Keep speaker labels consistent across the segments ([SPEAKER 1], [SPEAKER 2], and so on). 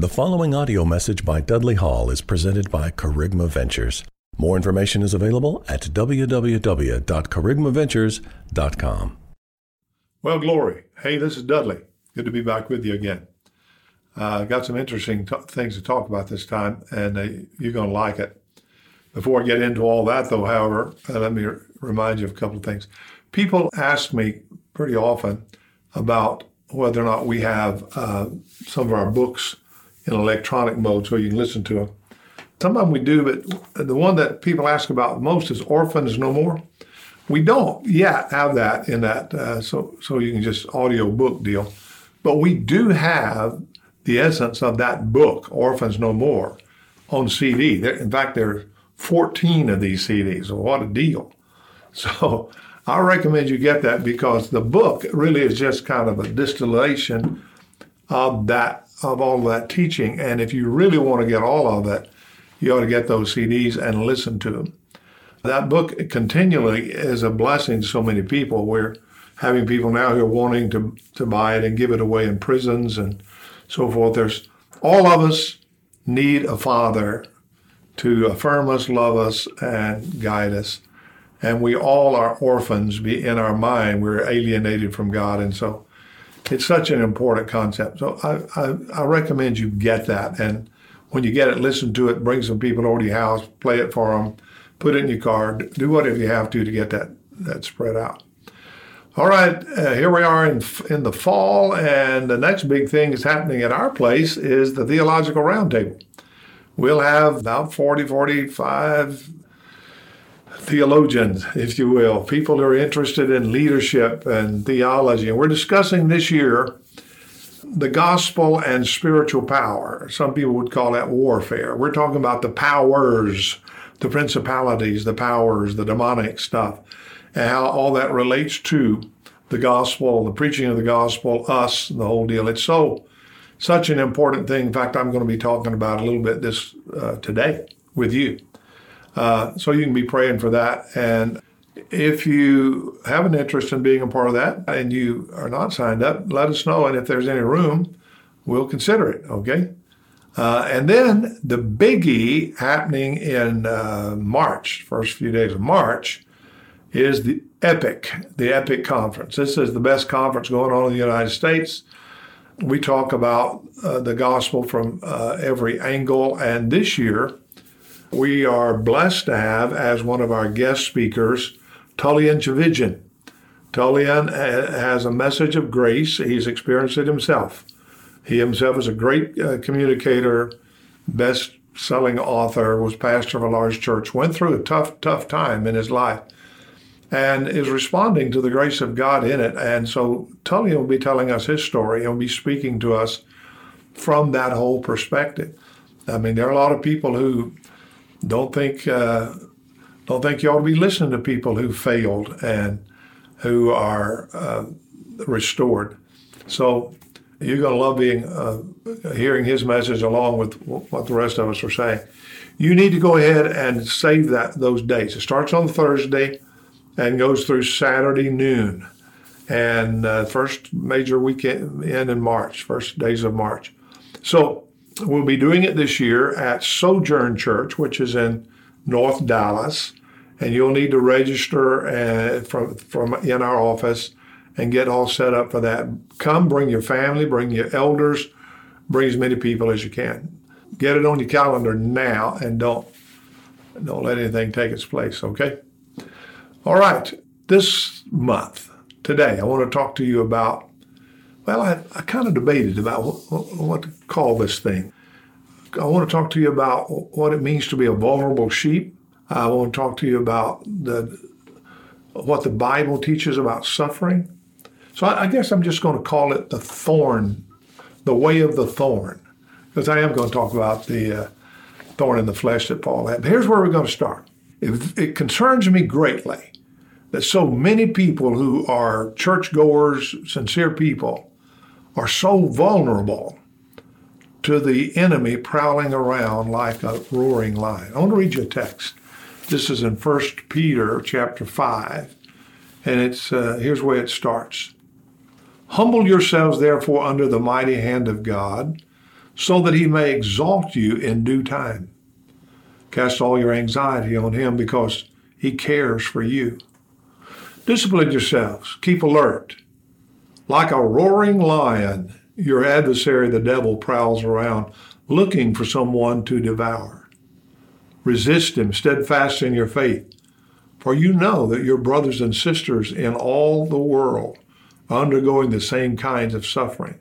[SPEAKER 1] The following audio message by Dudley Hall is presented by Kerygma Ventures. More information is available at www.kerygmaventures.com.
[SPEAKER 2] Well, glory. Hey, this is Dudley. Good to be back with you again. Uh, got some interesting t- things to talk about this time, and uh, you're going to like it. Before I get into all that, though, however, uh, let me r- remind you of a couple of things. People ask me pretty often about whether or not we have uh, some of our books in electronic mode so you can listen to them. Sometimes we do, but the one that people ask about most is Orphans No More. We don't yet have that in that, uh, so so you can just audio book deal, but we do have the essence of that book, Orphans No More, on CD. There, in fact, there are 14 of these CDs. What a deal! So I recommend you get that because the book really is just kind of a distillation of that of all that teaching. And if you really want to get all of it, you ought to get those CDs and listen to them. That book continually is a blessing to so many people. We're having people now who are wanting to, to buy it and give it away in prisons and so forth. There's all of us need a father to affirm us, love us, and guide us. And we all are orphans be in our mind. We're alienated from God. And so it's such an important concept. So I, I, I, recommend you get that. And when you get it, listen to it, bring some people over to your house, play it for them, put it in your car, do whatever you have to to get that, that spread out. All right, uh, here we are in, in the fall, and the next big thing that's happening at our place is the Theological Roundtable. We'll have about 40, 45 theologians, if you will, people who are interested in leadership and theology. And we're discussing this year the gospel and spiritual power. Some people would call that warfare. We're talking about the powers, the principalities, the powers, the demonic stuff, and how all that relates to the gospel, the preaching of the gospel, us, the whole deal. It's so such an important thing. In fact, I'm going to be talking about a little bit this uh, today with you. Uh, so you can be praying for that. And if you have an interest in being a part of that and you are not signed up, let us know. And if there's any room, we'll consider it. Okay. Uh, and then the biggie happening in uh, March, first few days of March, is the EPIC, the EPIC conference. This is the best conference going on in the United States. We talk about uh, the gospel from uh, every angle. And this year, we are blessed to have as one of our guest speakers Tullian Tchividjian. Tullian has a message of grace. He's experienced it himself. He himself is a great uh, communicator, best selling author, was pastor of a large church, went through a tough, tough time in his life, and is responding to the grace of God in it. And so Tullian will be telling us his story and will be speaking to us from that whole perspective. I mean, there are a lot of people who don't think uh, don't think you ought to be listening to people who failed and who are uh, restored. So you're going to love being uh, hearing his message along with what the rest of us are saying. You need to go ahead and save that those dates. It starts on Thursday and goes through Saturday noon, and uh, first major weekend in March, first days of March. So We'll be doing it this year at Sojourn Church, which is in North Dallas, and you'll need to register uh, from from in our office and get all set up for that. Come, bring your family, bring your elders, bring as many people as you can. Get it on your calendar now, and don't don't let anything take its place. Okay. All right. This month, today, I want to talk to you about well, I, I kind of debated about what, what, to call this thing. I want to talk to you about what it means to be a vulnerable sheep. I want to talk to you about the what the Bible teaches about suffering. So I, I guess I'm just going to call it the thorn, the way of the thorn, because I am going to talk about the uh, thorn in the flesh that Paul had. But here's where we're going to start. It, it concerns me greatly that so many people who are churchgoers, sincere people, are so vulnerable to the enemy prowling around like a roaring lion. I want to read you a text. This is in 1 Peter chapter 5, and it's uh, here's where it starts. Humble yourselves therefore under the mighty hand of God, so that he may exalt you in due time. Cast all your anxiety on him because he cares for you. Discipline yourselves, keep alert. Like a roaring lion, your adversary, the devil, prowls around looking for someone to devour. Resist him, steadfast in your faith, for you know that your brothers and sisters in all the world are undergoing the same kinds of suffering.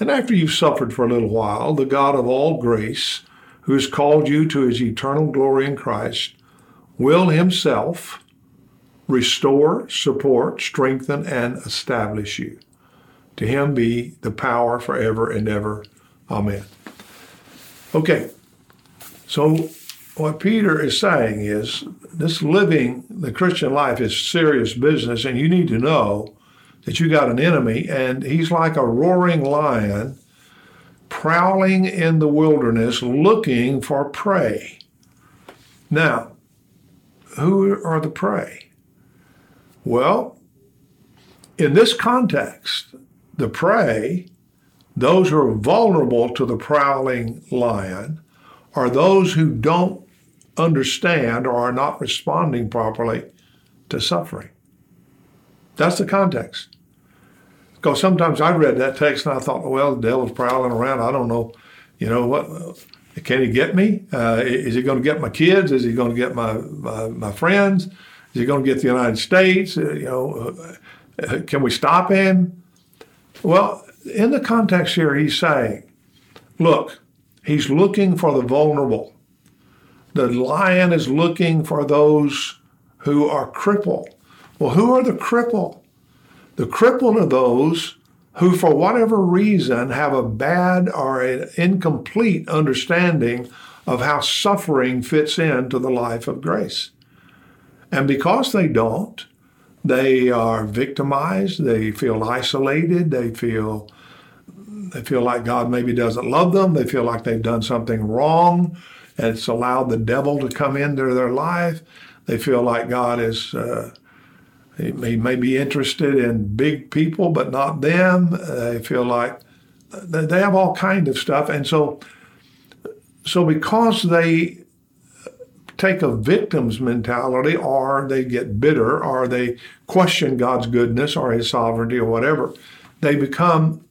[SPEAKER 2] And after you've suffered for a little while, the God of all grace, who has called you to his eternal glory in Christ, will himself restore, support, strengthen, and establish you. To him be the power forever and ever. Amen. Okay, so what Peter is saying is this living the Christian life is serious business, and you need to know that you got an enemy, and he's like a roaring lion prowling in the wilderness looking for prey. Now, who are the prey? Well, in this context, the prey, those who are vulnerable to the prowling lion, are those who don't understand or are not responding properly to suffering. That's the context. Because sometimes I read that text and I thought, well, the devil's prowling around. I don't know, you know what? Can he get me? Uh, is he going to get my kids? Is he going to get my, my, my friends? Is he going to get the United States? Uh, you know, uh, can we stop him? Well, in the context here, he's saying, look, he's looking for the vulnerable. The lion is looking for those who are crippled. Well, who are the crippled? The crippled are those who, for whatever reason, have a bad or an incomplete understanding of how suffering fits into the life of grace. And because they don't, they are victimized, they feel isolated, they feel they feel like God maybe doesn't love them, they feel like they've done something wrong and it's allowed the devil to come into their life. They feel like God is uh, he, may be interested in big people, but not them. They feel like they have all kind of stuff, and so so because they take a victim's mentality, or they get bitter, or they question God's goodness or His sovereignty or whatever, they become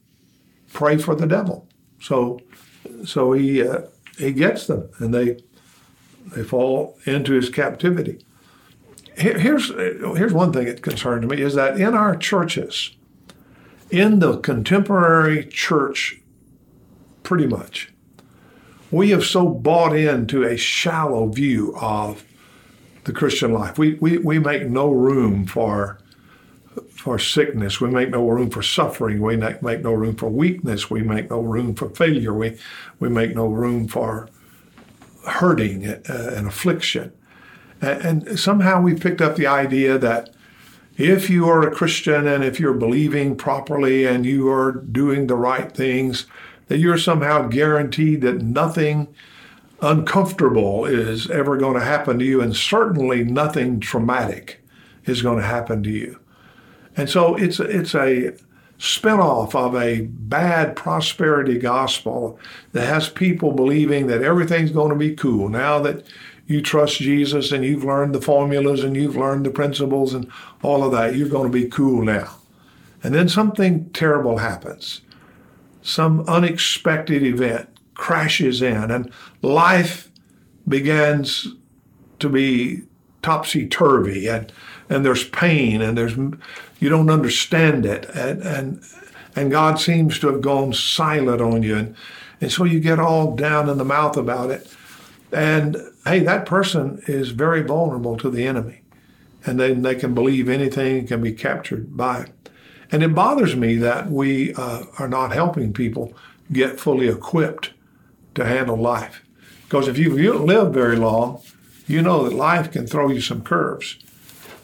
[SPEAKER 2] prey for the devil. So so he uh, he gets them, and they they fall into his captivity here's here's one thing that concerns me is that in our churches, in the contemporary church, pretty much, we have so bought into a shallow view of the Christian life. We we, we make no room for for sickness. We make no room for suffering. We make no room for weakness. We make no room for failure. We we make no room for hurting uh, and affliction. And somehow we picked up the idea that if you are a Christian and if you're believing properly and you are doing the right things, that you're somehow guaranteed that nothing uncomfortable is ever going to happen to you, and certainly nothing traumatic is going to happen to you. And so it's it's a spinoff of a bad prosperity gospel that has people believing that everything's going to be cool now that you trust Jesus and you've learned the formulas and you've learned the principles and all of that, you're going to be cool now. And then something terrible happens. Some unexpected event crashes in and life begins to be topsy turvy and, and there's pain and there's you don't understand it and, and and God seems to have gone silent on you and, and so you get all down in the mouth about it and hey, that person is very vulnerable to the enemy. And then they can believe anything can be captured by it. And it bothers me that we uh, are not helping people get fully equipped to handle life. Because if you, don't live very long, you know that life can throw you some curves.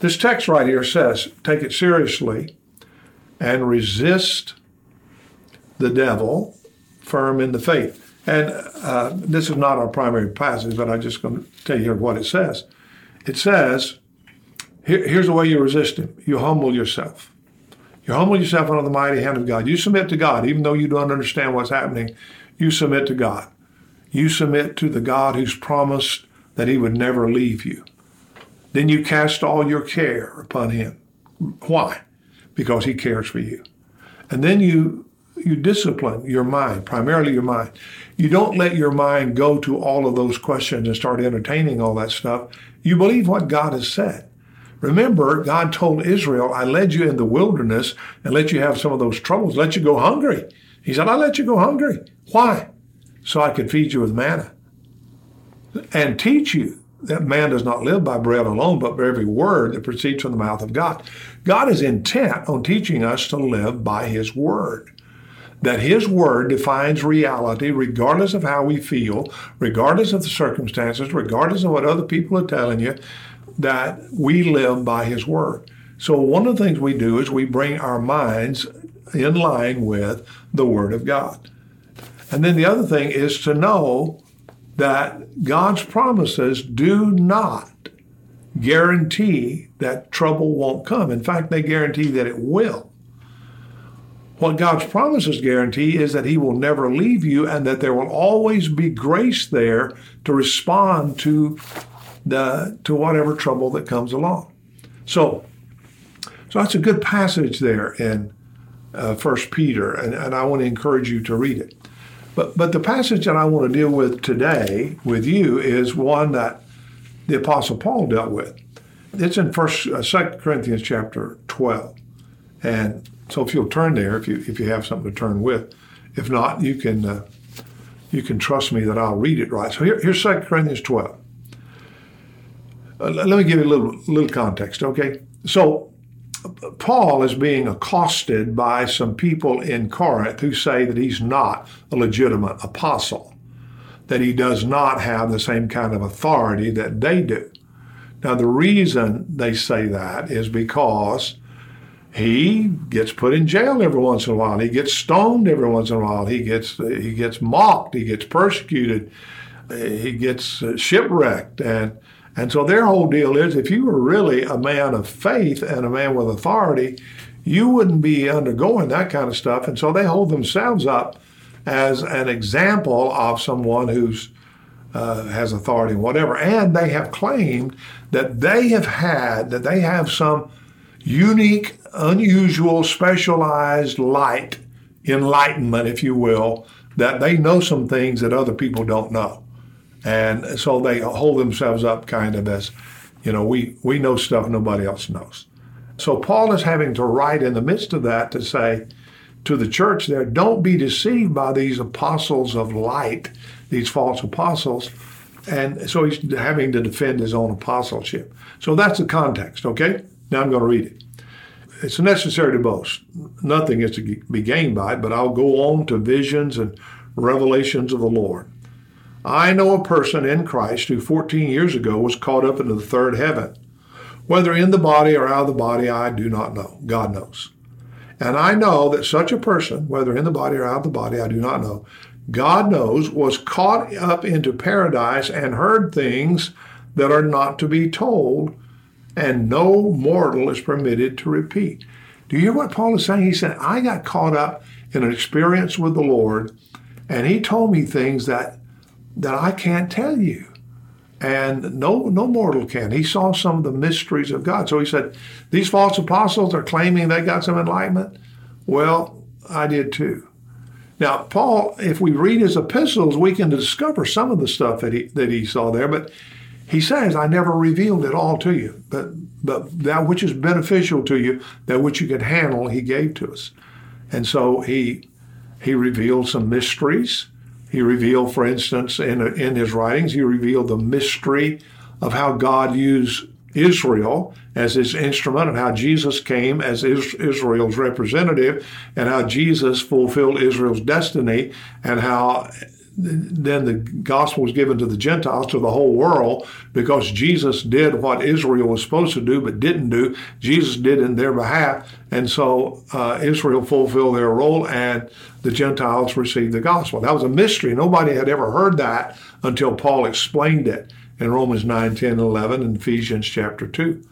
[SPEAKER 2] This text right here says, take it seriously and resist the devil firm in the faith. And uh, this is not our primary passage, but I'm just going to tell you what it says. It says, here, here's the way you resist him you humble yourself. You humble yourself under the mighty hand of God. You submit to God, even though you don't understand what's happening. You submit to God. You submit to the God who's promised that he would never leave you. Then you cast all your care upon him. Why? Because he cares for you. And then you you discipline your mind, primarily your mind. You don't let your mind go to all of those questions and start entertaining all that stuff. You believe what God has said. Remember, God told Israel, I led you in the wilderness and let you have some of those troubles, let you go hungry. He said, I let you go hungry. Why? So I could feed you with manna and teach you that man does not live by bread alone, but by every word that proceeds from the mouth of God. God is intent on teaching us to live by his word that His Word defines reality regardless of how we feel, regardless of the circumstances, regardless of what other people are telling you, that we live by His Word. So, one of the things we do is we bring our minds in line with the Word of God. And then the other thing is to know that God's promises do not guarantee that trouble won't come. In fact, they guarantee that it will. What God's promises guarantee is that He will never leave you and that there will always be grace there to respond to the to whatever trouble that comes along. So, so that's a good passage there in uh, First Peter, and, and I want to encourage you to read it. But but the passage that I want to deal with today with you is one that the Apostle Paul dealt with. It's in First uh, Second Corinthians chapter twelve, and so if you'll turn there, if you if you have something to turn with, if not, you can uh, you can trust me that I'll read it right. So here, here's 2 Corinthians 12. Uh, let me give you a little little context, okay? So Paul is being accosted by some people in Corinth who say that he's not a legitimate apostle, that he does not have the same kind of authority that they do. Now, the reason they say that is because he gets put in jail every once in a while. He gets stoned every once in a while. He gets he gets mocked. He gets persecuted. He gets uh, shipwrecked, and and so their whole deal is if you were really a man of faith and a man with authority, you wouldn't be undergoing that kind of stuff. And so they hold themselves up as an example of someone who's uh, has authority whatever. And they have claimed that they have had that they have some unique, unusual, specialized light, enlightenment, if you will, that they know some things that other people don't know. And so they hold themselves up kind of as, you know, we, we know stuff nobody else knows. So Paul is having to write in the midst of that to say to the church there, don't be deceived by these apostles of light, these false apostles. And so he's having to defend his own apostleship. So that's the context, okay? Now I'm going to read it. It's necessary to boast. Nothing is to be gained by it, but I'll go on to visions and revelations of the Lord. I know a person in Christ who 14 years ago was caught up into the third heaven. Whether in the body or out of the body, I do not know. God knows. And I know that such a person, whether in the body or out of the body, I do not know, God knows, was caught up into paradise and heard things that are not to be told and no mortal is permitted to repeat. Do you hear what Paul is saying? He said, I got caught up in an experience with the Lord, and he told me things that that I can't tell you. And no, no mortal can. He saw some of the mysteries of God. So he said, These false apostles are claiming they got some enlightenment. Well, I did too. Now, Paul, if we read his epistles, we can discover some of the stuff that he that he saw there, but he says, I never revealed it all to you, but, but that which is beneficial to you, that which you can handle, he gave to us. And so he, he revealed some mysteries. He revealed, for instance, in, in his writings, he revealed the mystery of how God used Israel as his instrument and how Jesus came as Israel's representative and how Jesus fulfilled Israel's destiny and how then the gospel was given to the Gentiles, to the whole world, because Jesus did what Israel was supposed to do but didn't do. Jesus did in their behalf. And so uh, Israel fulfilled their role and the Gentiles received the gospel. That was a mystery. Nobody had ever heard that until Paul explained it in Romans 9, 10, 11, and Ephesians chapter 2.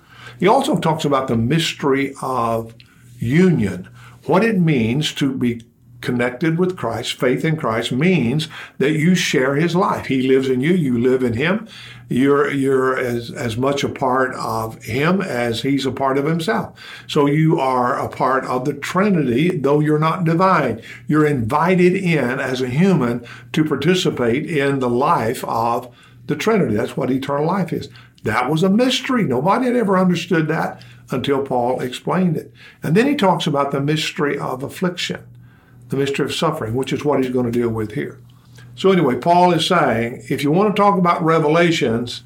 [SPEAKER 2] He also talks about the mystery of union, what it means to be connected with Christ, faith in Christ means that you share his life. He lives in you, you live in him. You're you're as, as much a part of him as he's a part of himself. So you are a part of the Trinity, though you're not divine. You're invited in as a human to participate in the life of the Trinity. That's what eternal life is. That was a mystery. Nobody had ever understood that until Paul explained it. And then he talks about the mystery of affliction the mystery of suffering, which is what he's going to deal with here. So, anyway, Paul is saying if you want to talk about revelations,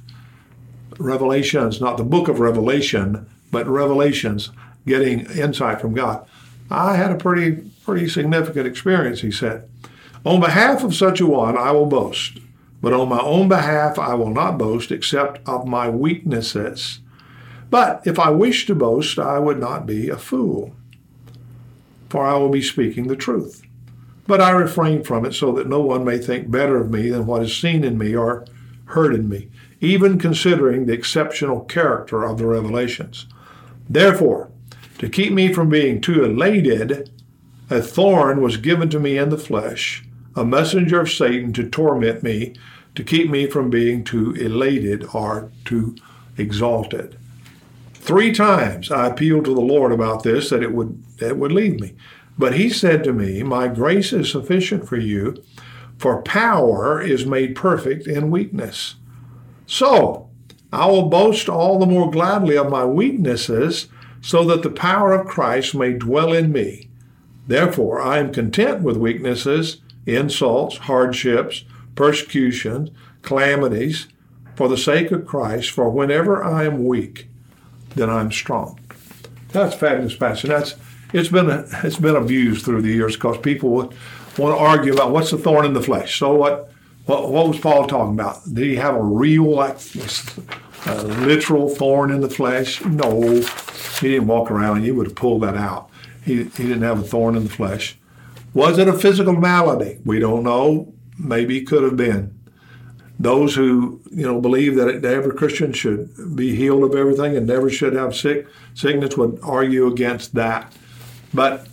[SPEAKER 2] revelations, not the book of Revelation, but revelations, getting insight from God. I had a pretty, pretty significant experience, he said. On behalf of such a one, I will boast, but on my own behalf, I will not boast except of my weaknesses. But if I wished to boast, I would not be a fool for I will be speaking the truth. But I refrain from it so that no one may think better of me than what is seen in me or heard in me, even considering the exceptional character of the revelations. Therefore, to keep me from being too elated, a thorn was given to me in the flesh, a messenger of Satan to torment me, to keep me from being too elated or too exalted. Three times I appealed to the Lord about this that it would it would leave me. But he said to me, My grace is sufficient for you, for power is made perfect in weakness. So I will boast all the more gladly of my weaknesses, so that the power of Christ may dwell in me. Therefore I am content with weaknesses, insults, hardships, persecutions, calamities, for the sake of Christ, for whenever I am weak, then I'm strong. That's fabulous passage. That's it's been it's been abused through the years because people want to argue about what's the thorn in the flesh. So what what, what was Paul talking about? Did he have a real like a literal thorn in the flesh? No, he didn't walk around. And you would have pulled that out. He he didn't have a thorn in the flesh. Was it a physical malady? We don't know. Maybe it could have been those who you know believe that every Christian should be healed of everything and never should have sick sickness would argue against that. But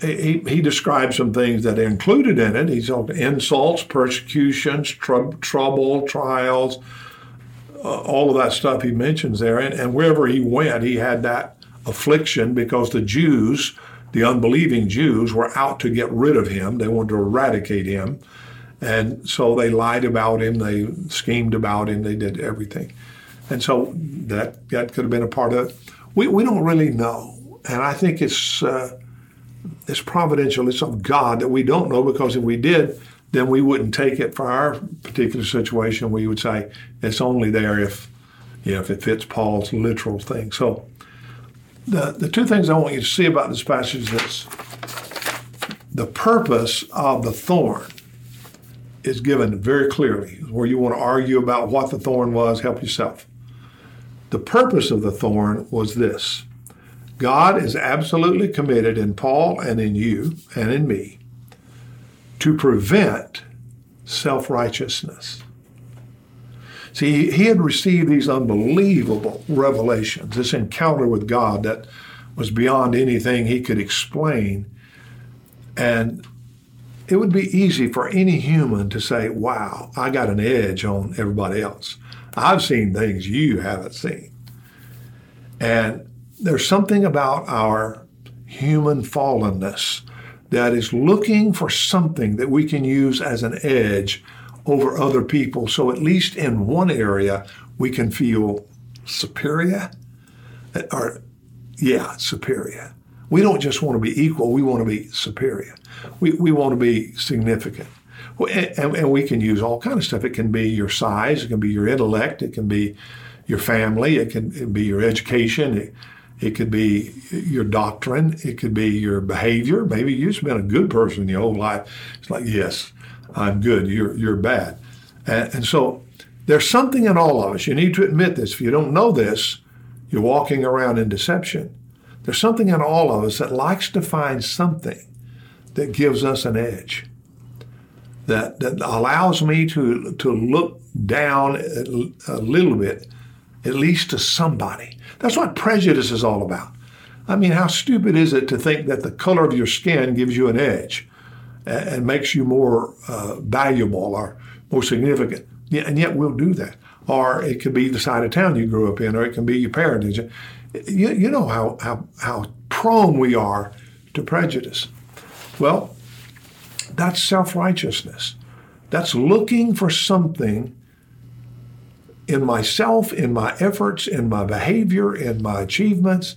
[SPEAKER 2] he, he describes some things that are included in it. He's talking insults, persecutions, tr- trouble, trials, uh, all of that stuff he mentions there. And, and wherever he went, he had that affliction because the Jews, the unbelieving Jews, were out to get rid of him. They wanted to eradicate him. And so they lied about him, they schemed about him, they did everything. And so that, that could have been a part of it. We, we don't really know. And I think it's, uh, it's providential, it's of God that we don't know because if we did, then we wouldn't take it for our particular situation. We would say it's only there if, you know, if it fits Paul's literal thing. So the, the two things I want you to see about this passage is this. the purpose of the thorn is given very clearly. Where you want to argue about what the thorn was, help yourself. The purpose of the thorn was this God is absolutely committed in Paul and in you and in me to prevent self righteousness. See, he had received these unbelievable revelations, this encounter with God that was beyond anything he could explain. And it would be easy for any human to say, wow, I got an edge on everybody else. I've seen things you haven't seen. And there's something about our human fallenness that is looking for something that we can use as an edge over other people. So, at least in one area, we can feel superior. Uh, or, yeah, superior. We don't just want to be equal, we want to be superior. We, we want to be significant. And, and we can use all kind of stuff. It can be your size, it can be your intellect, it can be your family, it can be your education, it, it could be your doctrine, it could be your behavior. Maybe you've been a good person your whole life. It's like, yes, I'm good, you're, you're bad. And, and so there's something in all of us. You need to admit this. If you don't know this, you're walking around in deception. There's something in all of us that likes to find something that gives us an edge, that, that allows me to, to look down a little bit, at least to somebody. That's what prejudice is all about. I mean, how stupid is it to think that the color of your skin gives you an edge and, and makes you more uh, valuable or more significant? Yeah, and yet we'll do that. Or it could be the side of town you grew up in, or it can be your parentage. You, you know how, how, how prone we are to prejudice. Well, that's self righteousness. That's looking for something in myself, in my efforts, in my behavior, in my achievements.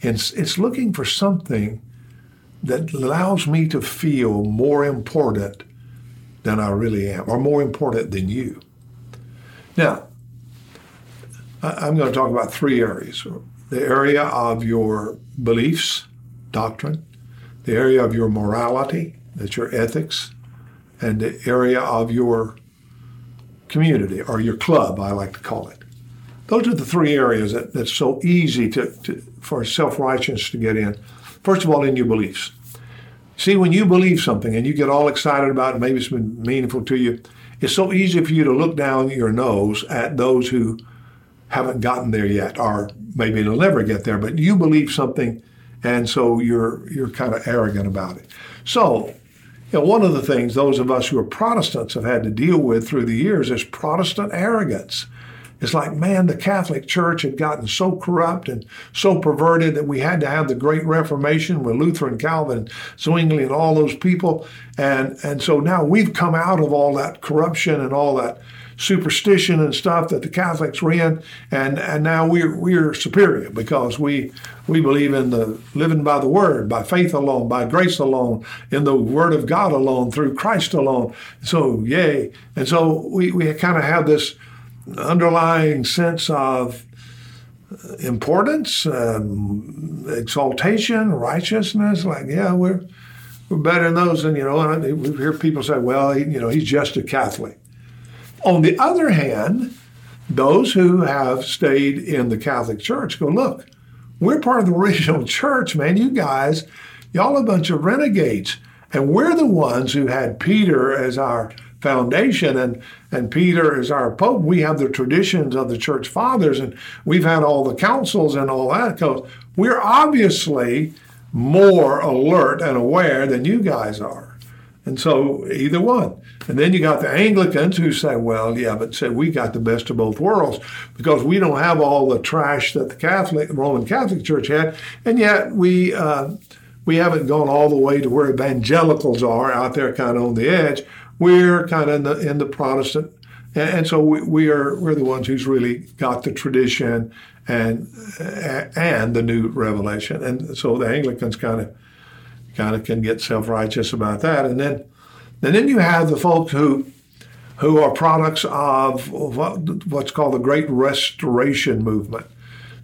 [SPEAKER 2] It's, it's looking for something that allows me to feel more important than I really am, or more important than you. Now, I'm going to talk about three areas the area of your beliefs, doctrine, the area of your morality, that's your ethics, and the area of your community or your club, I like to call it. Those are the three areas that, that's so easy to, to for self righteousness to get in. First of all, in your beliefs. See, when you believe something and you get all excited about it, maybe it's been meaningful to you, it's so easy for you to look down your nose at those who haven't gotten there yet, or maybe they'll never get there, but you believe something and so you're you're kind of arrogant about it. So you know, one of the things those of us who are Protestants have had to deal with through the years is Protestant arrogance. It's like, man, the Catholic Church had gotten so corrupt and so perverted that we had to have the Great Reformation with Luther and Calvin, and Zwingli, and all those people. And, and so now we've come out of all that corruption and all that superstition and stuff that the Catholics were in, and, and now we're we're superior because we we believe in the living by the word, by faith alone, by grace alone, in the word of God alone, through Christ alone. So yay. And so we, we kind of have this underlying sense of importance, um, exaltation, righteousness, like, yeah, we're we're better than those. And, you know, and we hear people say, well, he, you know, he's just a Catholic. On the other hand, those who have stayed in the Catholic Church go, look, we're part of the original church, man. You guys, y'all a bunch of renegades. And we're the ones who had Peter as our foundation and, and Peter as our Pope. We have the traditions of the church fathers and we've had all the councils and all that because we're obviously more alert and aware than you guys are. And so either one. And then you got the Anglicans who say, well, yeah, but say we got the best of both worlds because we don't have all the trash that the Catholic, Roman Catholic Church had, and yet we uh, we haven't gone all the way to where evangelicals are out there, kind of on the edge. We're kind of in the in the Protestant, and, and so we, we are we're the ones who's really got the tradition and and the new revelation, and so the Anglicans kind of kind of can get self righteous about that, and then and then you have the folks who who are products of what's called the Great Restoration movement.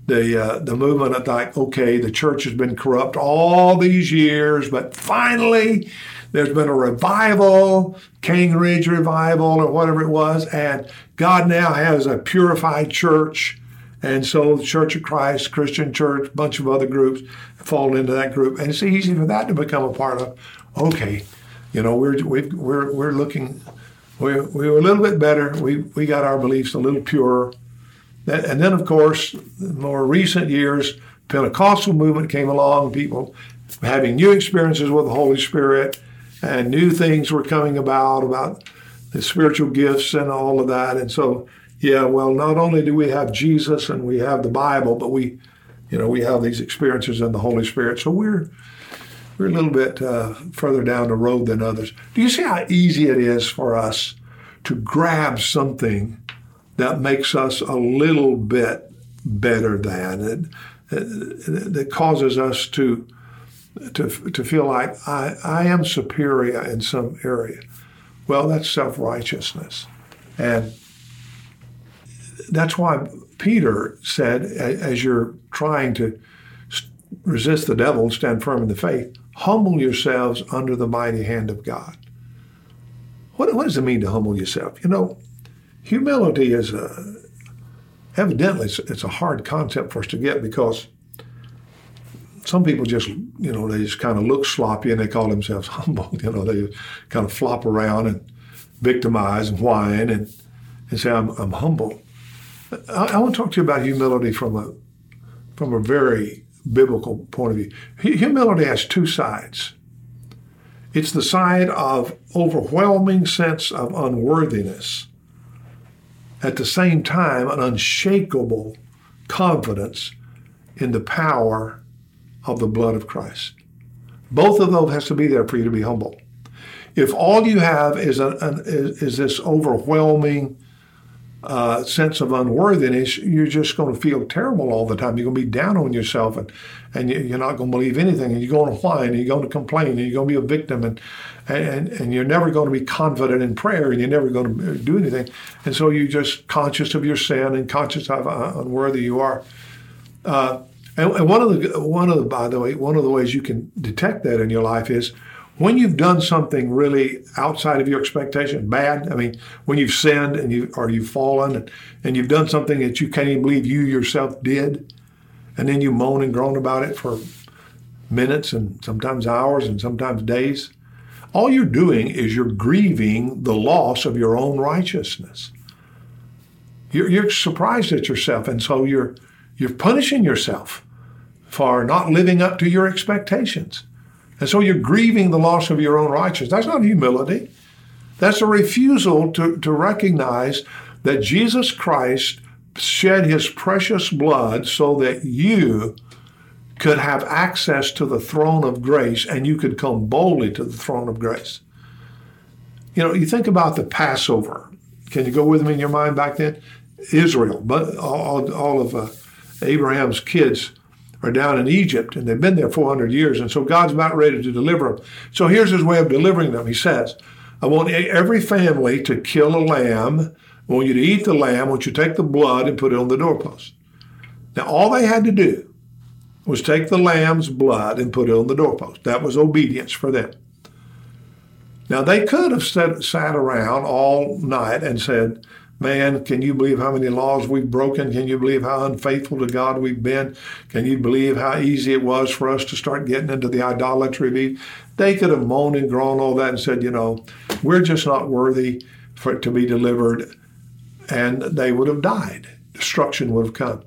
[SPEAKER 2] The, uh, the movement of like, okay, the church has been corrupt all these years, but finally there's been a revival, Cane Ridge revival or whatever it was, and God now has a purified church. And so the Church of Christ, Christian Church, bunch of other groups fall into that group. And it's easy for that to become a part of, okay, you know, we're we we're we're looking. We we were a little bit better. We we got our beliefs a little purer. and then, of course, more recent years, Pentecostal movement came along. People having new experiences with the Holy Spirit, and new things were coming about about the spiritual gifts and all of that. And so, yeah, well, not only do we have Jesus and we have the Bible, but we, you know, we have these experiences in the Holy Spirit. So we're we're a little bit uh, further down the road than others. Do you see how easy it is for us to grab something that makes us a little bit better than it, that causes us to to to feel like I, I am superior in some area? Well, that's self righteousness, and that's why Peter said, as you're trying to resist the devil, stand firm in the faith, humble yourselves under the mighty hand of God. What, what does it mean to humble yourself? You know, humility is a, evidently it's, it's a hard concept for us to get because some people just, you know, they just kind of look sloppy and they call themselves humble. You know, they kind of flop around and victimize and whine and, and say, I'm, I'm humble. I, I want to talk to you about humility from a, from a very biblical point of view. Humility has two sides. It's the side of overwhelming sense of unworthiness. At the same time, an unshakable confidence in the power of the blood of Christ. Both of those has to be there for you to be humble. If all you have is, a, an, is, is this overwhelming uh, sense of unworthiness, you're just going to feel terrible all the time. You're going to be down on yourself, and and you're not going to believe anything, and you're going to whine, and you're going to complain, and you're going to be a victim, and and and you're never going to be confident in prayer, and you're never going to do anything, and so you're just conscious of your sin and conscious of how unworthy you are. Uh, and, and one of the one of the by the way one of the ways you can detect that in your life is when you've done something really outside of your expectation, bad, I mean, when you've sinned and you or you've fallen and, and you've done something that you can't even believe you yourself did, and then you moan and groan about it for minutes and sometimes hours and sometimes days, all you're doing is you're grieving the loss of your own righteousness. You're, you're surprised at yourself, and so you're you're punishing yourself for not living up to your expectations. And so you're grieving the loss of your own righteousness. That's not humility. That's a refusal to, to recognize that Jesus Christ shed his precious blood so that you could have access to the throne of grace and you could come boldly to the throne of grace. You know, you think about the Passover. Can you go with me in your mind back then? Israel, but all, all of uh, Abraham's kids are down in Egypt and they've been there 400 years. And so God's about ready to deliver them. So here's his way of delivering them. He says, I want every family to kill a lamb. I want you to eat the lamb. I want you to take the blood and put it on the doorpost. Now, all they had to do was take the lamb's blood and put it on the doorpost. That was obedience for them. Now, they could have sat, sat around all night and said, Man, can you believe how many laws we've broken? Can you believe how unfaithful to God we've been? Can you believe how easy it was for us to start getting into the idolatry? They could have moaned and groaned all that and said, you know, we're just not worthy for it to be delivered. And they would have died. Destruction would have come.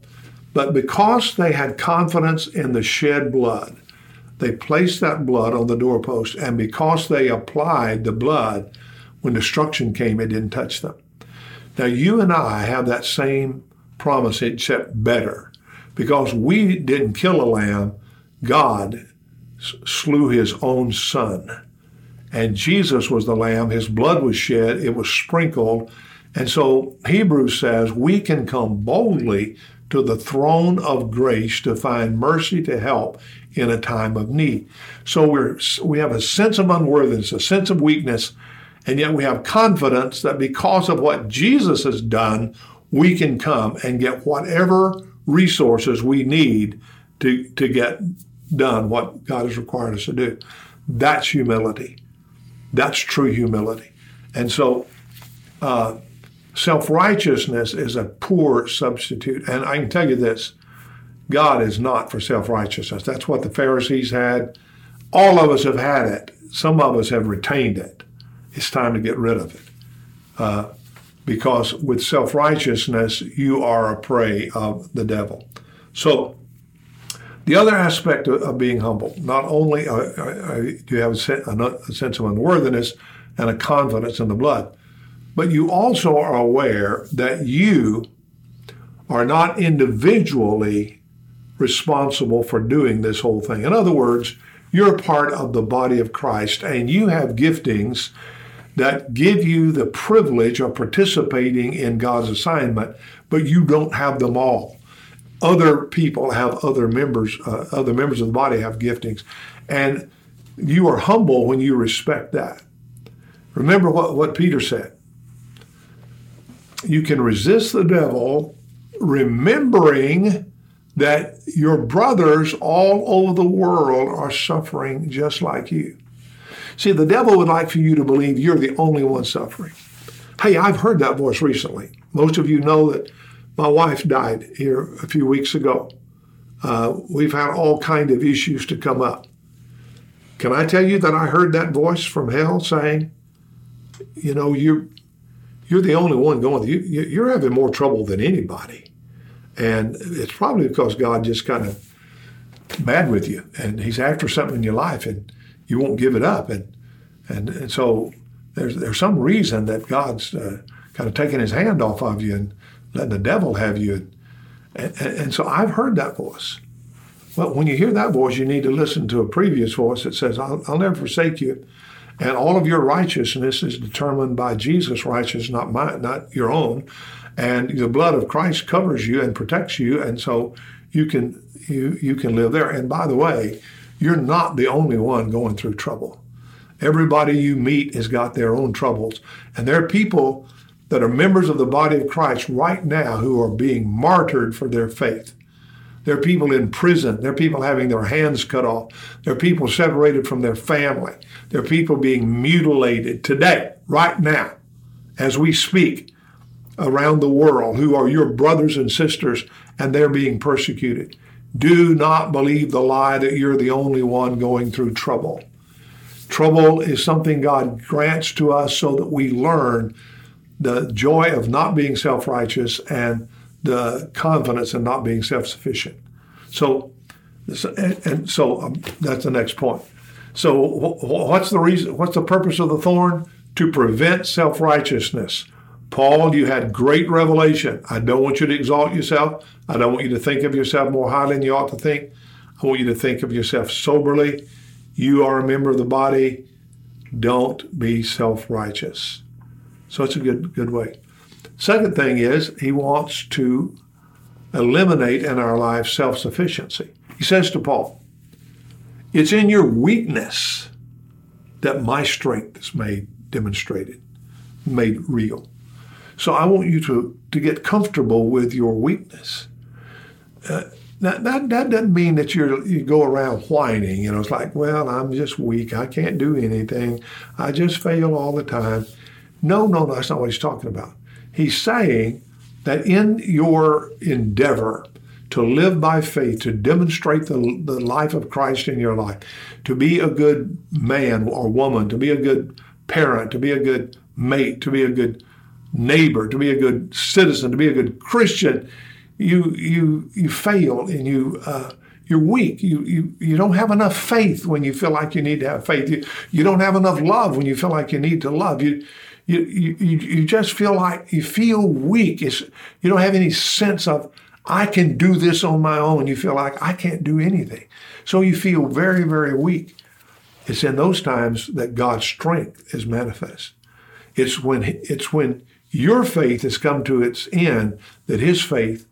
[SPEAKER 2] But because they had confidence in the shed blood, they placed that blood on the doorpost. And because they applied the blood, when destruction came, it didn't touch them. Now, you and I have that same promise, except better, because we didn't kill a lamb, God slew his own son. And Jesus was the lamb, his blood was shed, it was sprinkled. And so Hebrews says we can come boldly to the throne of grace to find mercy to help in a time of need. So we're we have a sense of unworthiness, a sense of weakness, and yet we have confidence that because of what Jesus has done, we can come and get whatever resources we need to, to get done what God has required us to do. That's humility. That's true humility. And so, uh, self righteousness is a poor substitute. And I can tell you this God is not for self righteousness. That's what the Pharisees had. All of us have had it, some of us have retained it it's time to get rid of it. Uh, because with self righteousness, you are a prey of the devil. So, the other aspect of, of being humble, not only uh, uh, do you have a, a sense of unworthiness and a confidence in the blood, but you also are aware that you are not individually responsible for doing this whole thing. In other words, you're part of the body of Christ and you have giftings that give you the privilege of participating in God's assignment, but you don't have them all. Other people have other members, uh, other members of the body have giftings, and you are humble when you respect that. Remember what, what Peter said. You can resist the devil remembering that your brothers all over the world are suffering just like you. See, the devil would like for you to believe you're the only one suffering. Hey, I've heard that voice recently. Most of you know that my wife died here a few weeks ago. Uh, we've had all kind of issues to come up. Can I tell you that I heard that voice from hell saying, you know, you're you're the only one going. You, you're having more trouble than anybody, and it's probably because God just kind of mad with you and he's after something in your life and you won't give it up. And, and, and so there's, there's some reason that God's uh, kind of taking his hand off of you and letting the devil have you. And, and, and so I've heard that voice. But when you hear that voice, you need to listen to a previous voice that says, I'll, I'll never forsake you. And all of your righteousness is determined by Jesus' righteousness, not my, not your own. And the blood of Christ covers you and protects you, and so you can you you can live there. And by the way, you're not the only one going through trouble. Everybody you meet has got their own troubles, and there are people that are members of the body of Christ right now who are being martyred for their faith. There are people in prison. There are people having their hands cut off. There are people separated from their family. There are people being mutilated today, right now, as we speak, around the world who are your brothers and sisters, and they're being persecuted. Do not believe the lie that you're the only one going through trouble. Trouble is something God grants to us so that we learn the joy of not being self righteous and the confidence in not being self sufficient. So, and, so um, that's the next point. So, what's the reason? What's the purpose of the thorn? To prevent self righteousness. Paul, you had great revelation. I don't want you to exalt yourself. I don't want you to think of yourself more highly than you ought to think. I want you to think of yourself soberly. You are a member of the body. Don't be self righteous. So it's a good good way. Second thing is, he wants to eliminate in our life self sufficiency. He says to Paul, It's in your weakness that my strength is made demonstrated, made real. So I want you to, to get comfortable with your weakness. Uh, that, that, that doesn't mean that you you go around whining. You know, it's like, well, I'm just weak. I can't do anything. I just fail all the time. No, no, no, that's not what he's talking about. He's saying that in your endeavor to live by faith, to demonstrate the, the life of Christ in your life, to be a good man or woman, to be a good parent, to be a good mate, to be a good neighbor, to be a good citizen, to be a good Christian, you you you fail and you uh, you're weak. You, you you don't have enough faith when you feel like you need to have faith. You, you don't have enough love when you feel like you need to love. You you, you, you just feel like you feel weak. It's, you don't have any sense of, I can do this on my own. You feel like I can't do anything. So you feel very, very weak. It's in those times that God's strength is manifest. It's when, it's when your faith has come to its end that his faith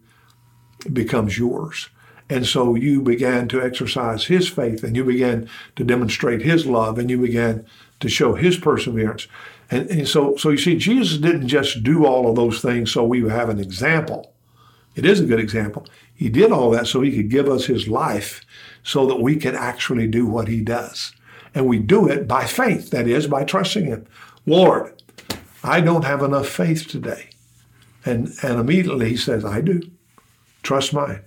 [SPEAKER 2] becomes yours. And so you began to exercise his faith and you began to demonstrate his love and you began to show his perseverance. And, and, so, so you see, Jesus didn't just do all of those things so we would have an example. It is a good example. He did all that so he could give us his life so that we can actually do what he does. And we do it by faith, that is, by trusting him. Lord, I don't have enough faith today. And, and immediately he says, I do. Trust mine.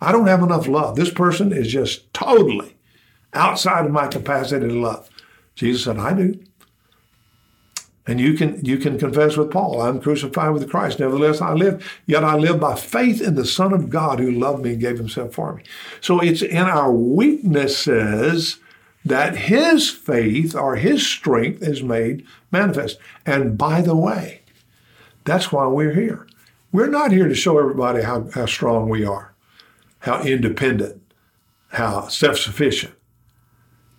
[SPEAKER 2] I don't have enough love. This person is just totally outside of my capacity to love. Jesus said, I do. And you can you can confess with Paul, I'm crucified with Christ. Nevertheless, I live. Yet I live by faith in the Son of God who loved me and gave himself for me. So it's in our weaknesses that his faith or his strength is made manifest. And by the way, that's why we're here. We're not here to show everybody how, how strong we are, how independent, how self sufficient.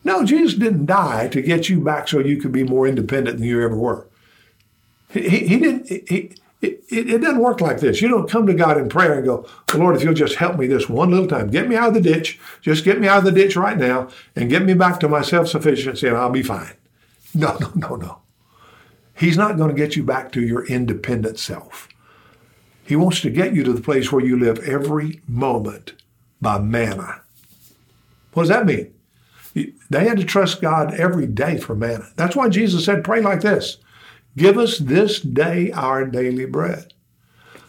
[SPEAKER 2] No, Jesus didn't die to get you back so you could be more independent than you ever were. He, he didn't. He, it, it, doesn't work like this. You don't come to God in prayer and go, Lord, if you'll just help me this one little time, get me out of the ditch, just get me out of the ditch right now and get me back to my self sufficiency and I'll be fine. No, no, no, no. He's not going to get you back to your independent self. He wants to get you to the place where you live every moment by manna. What does that mean? They had to trust God every day for manna. That's why Jesus said, pray like this Give us this day our daily bread.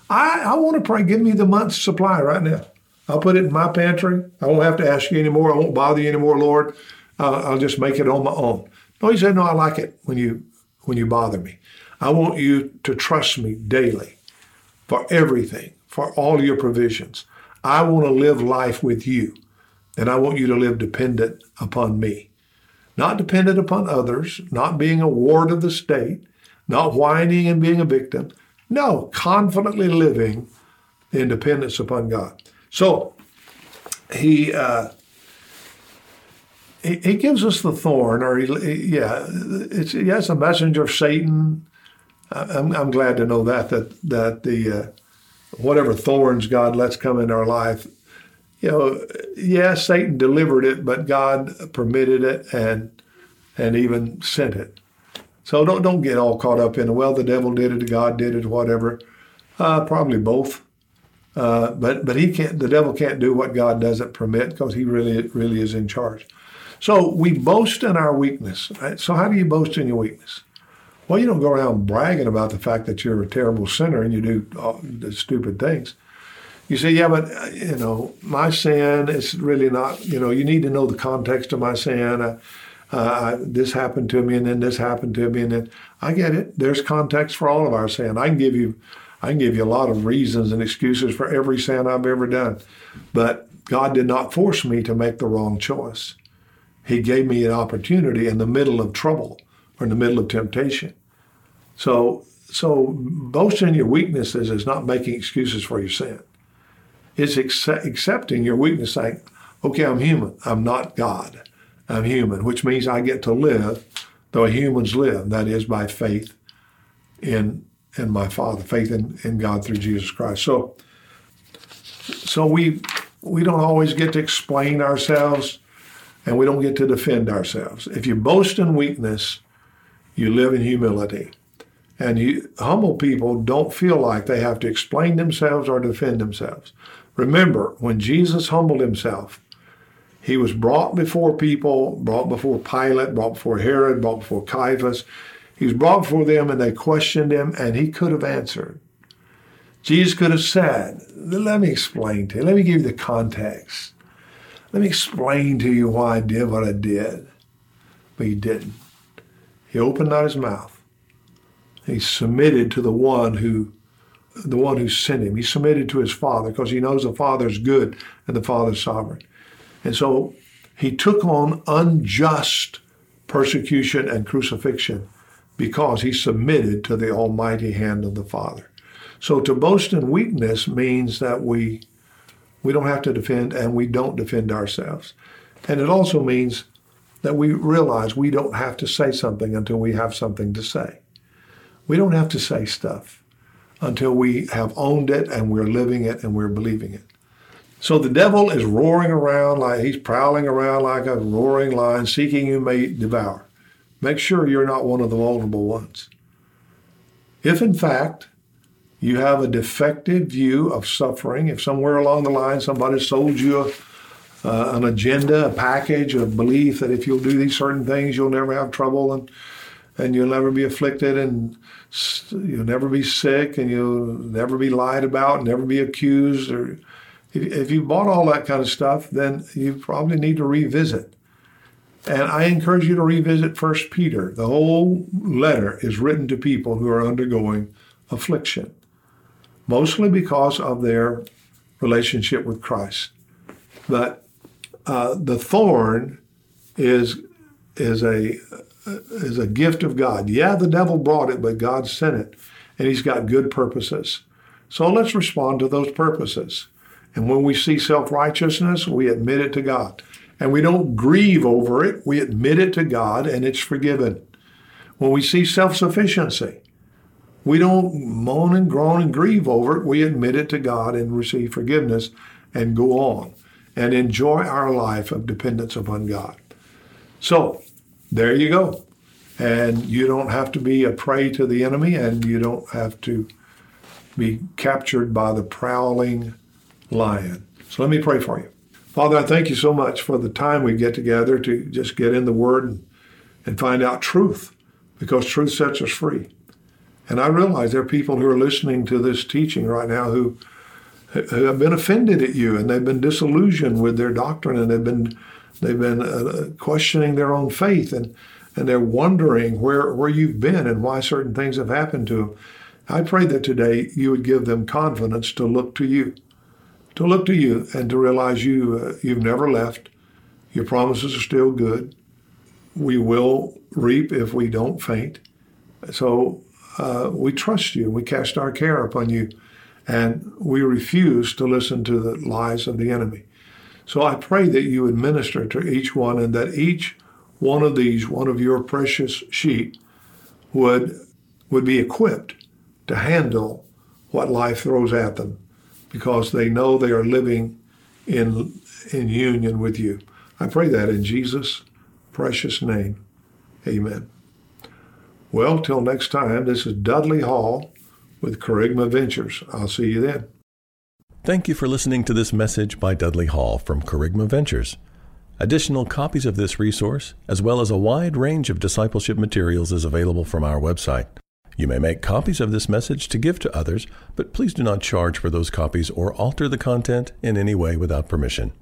[SPEAKER 2] I, I want to pray, give me the month's supply right now. I'll put it in my pantry. I won't have to ask you anymore. I won't bother you anymore, Lord. Uh, I'll just make it on my own. No, he said, no, I like it when you when you bother me. I want you to trust me daily for everything, for all your provisions. I want to live life with you. And I want you to live dependent upon me. Not dependent upon others, not being a ward of the state, not whining and being a victim. No, confidently living in dependence upon God. So he uh, he, he gives us the thorn, or he, yeah, it's yes, a messenger of Satan. I'm, I'm glad to know that that that the uh, whatever thorns God lets come in our life, you know, yeah, Satan delivered it, but God permitted it and and even sent it. So don't don't get all caught up in well, the devil did it, God did it, whatever. Uh, probably both. Uh, but but he can't. The devil can't do what God doesn't permit because he really really is in charge. So we boast in our weakness. Right? So how do you boast in your weakness? Well, you don't go around bragging about the fact that you're a terrible sinner and you do stupid things. You say, yeah, but uh, you know, my sin is really not. You know, you need to know the context of my sin. Uh, uh, this happened to me, and then this happened to me, and then I get it. There's context for all of our sin. I can give you, I can give you a lot of reasons and excuses for every sin I've ever done, but God did not force me to make the wrong choice. He gave me an opportunity in the middle of trouble or in the middle of temptation. So, so boasting your weaknesses is not making excuses for your sin. It's accept, accepting your weakness, saying, "Okay, I'm human. I'm not God." I'm human, which means I get to live the way humans live, that is by faith in in my Father, faith in, in God through Jesus Christ. So so we we don't always get to explain ourselves and we don't get to defend ourselves. If you boast in weakness, you live in humility. And you, humble people don't feel like they have to explain themselves or defend themselves. Remember, when Jesus humbled himself, he was brought before people, brought before Pilate, brought before Herod, brought before Caiaphas. He was brought before them and they questioned him and he could have answered. Jesus could have said, Let me explain to you, let me give you the context. Let me explain to you why I did what I did. But he didn't. He opened not his mouth. He submitted to the one who the one who sent him. He submitted to his father because he knows the father is good and the father is sovereign. And so he took on unjust persecution and crucifixion because he submitted to the almighty hand of the Father. So to boast in weakness means that we we don't have to defend and we don't defend ourselves. And it also means that we realize we don't have to say something until we have something to say. We don't have to say stuff until we have owned it and we're living it and we're believing it. So the devil is roaring around like he's prowling around like a roaring lion, seeking you may devour. Make sure you're not one of the vulnerable ones. If in fact you have a defective view of suffering, if somewhere along the line somebody sold you a, uh, an agenda, a package of belief that if you'll do these certain things, you'll never have trouble and and you'll never be afflicted and you'll never be sick and you'll never be lied about, never be accused or if, you bought all that kind of stuff, then you probably need to revisit. And I encourage you to revisit First Peter. The whole letter is written to people who are undergoing affliction, mostly because of their relationship with Christ. But uh, the thorn is is a is a gift of God. Yeah, the devil brought it, but God sent it, and He's got good purposes. So let's respond to those purposes. And when we see self righteousness, we admit it to God. And we don't grieve over it, we admit it to God and it's forgiven. When we see self sufficiency, we don't moan and groan and grieve over it, we admit it to God and receive forgiveness and go on and enjoy our life of dependence upon God. So, there you go. And you don't have to be a prey to the enemy and you don't have to be captured by the prowling lion. So let me pray for you. Father, I thank you so much for the time we get together to just get in the Word and, and find out truth, because truth sets us free. And I realize there are people who are listening to this teaching right now who, who have been offended at you and they've been disillusioned with their doctrine and they've been they've been uh, questioning their own faith and and they're wondering where where you've been and why certain things have happened to them. I pray that today you would give them confidence to look to you to look to you and to realize you uh, you've never left. Your promises are still good. We will reap if we don't faint. So uh, we trust you. We cast our care upon you, and we refuse to listen to the lies of the enemy. So I pray that you would minister to each one, and that each one of these, one of your precious sheep, would would be equipped to handle what life throws at them, because they know they are living in in union with you. I pray that in Jesus' precious name. Amen. Well, till next time, this is Dudley Hall with Kerygma Ventures. I'll see you then.
[SPEAKER 1] Thank you for listening to this message by Dudley Hall from Kerygma Ventures. Additional copies of this resource, as well as a wide range of discipleship materials, is available from our website. You may make copies of this message to give to others, but please do not charge for those copies or alter the content in any way without permission.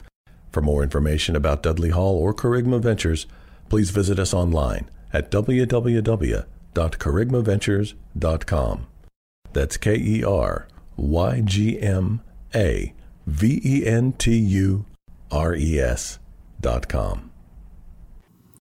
[SPEAKER 1] For more information about Dudley Hall or Kerygma Ventures, please visit us online at www.kerygmaventures.com. That's K E R Y G M A V E N T U R E S dot com.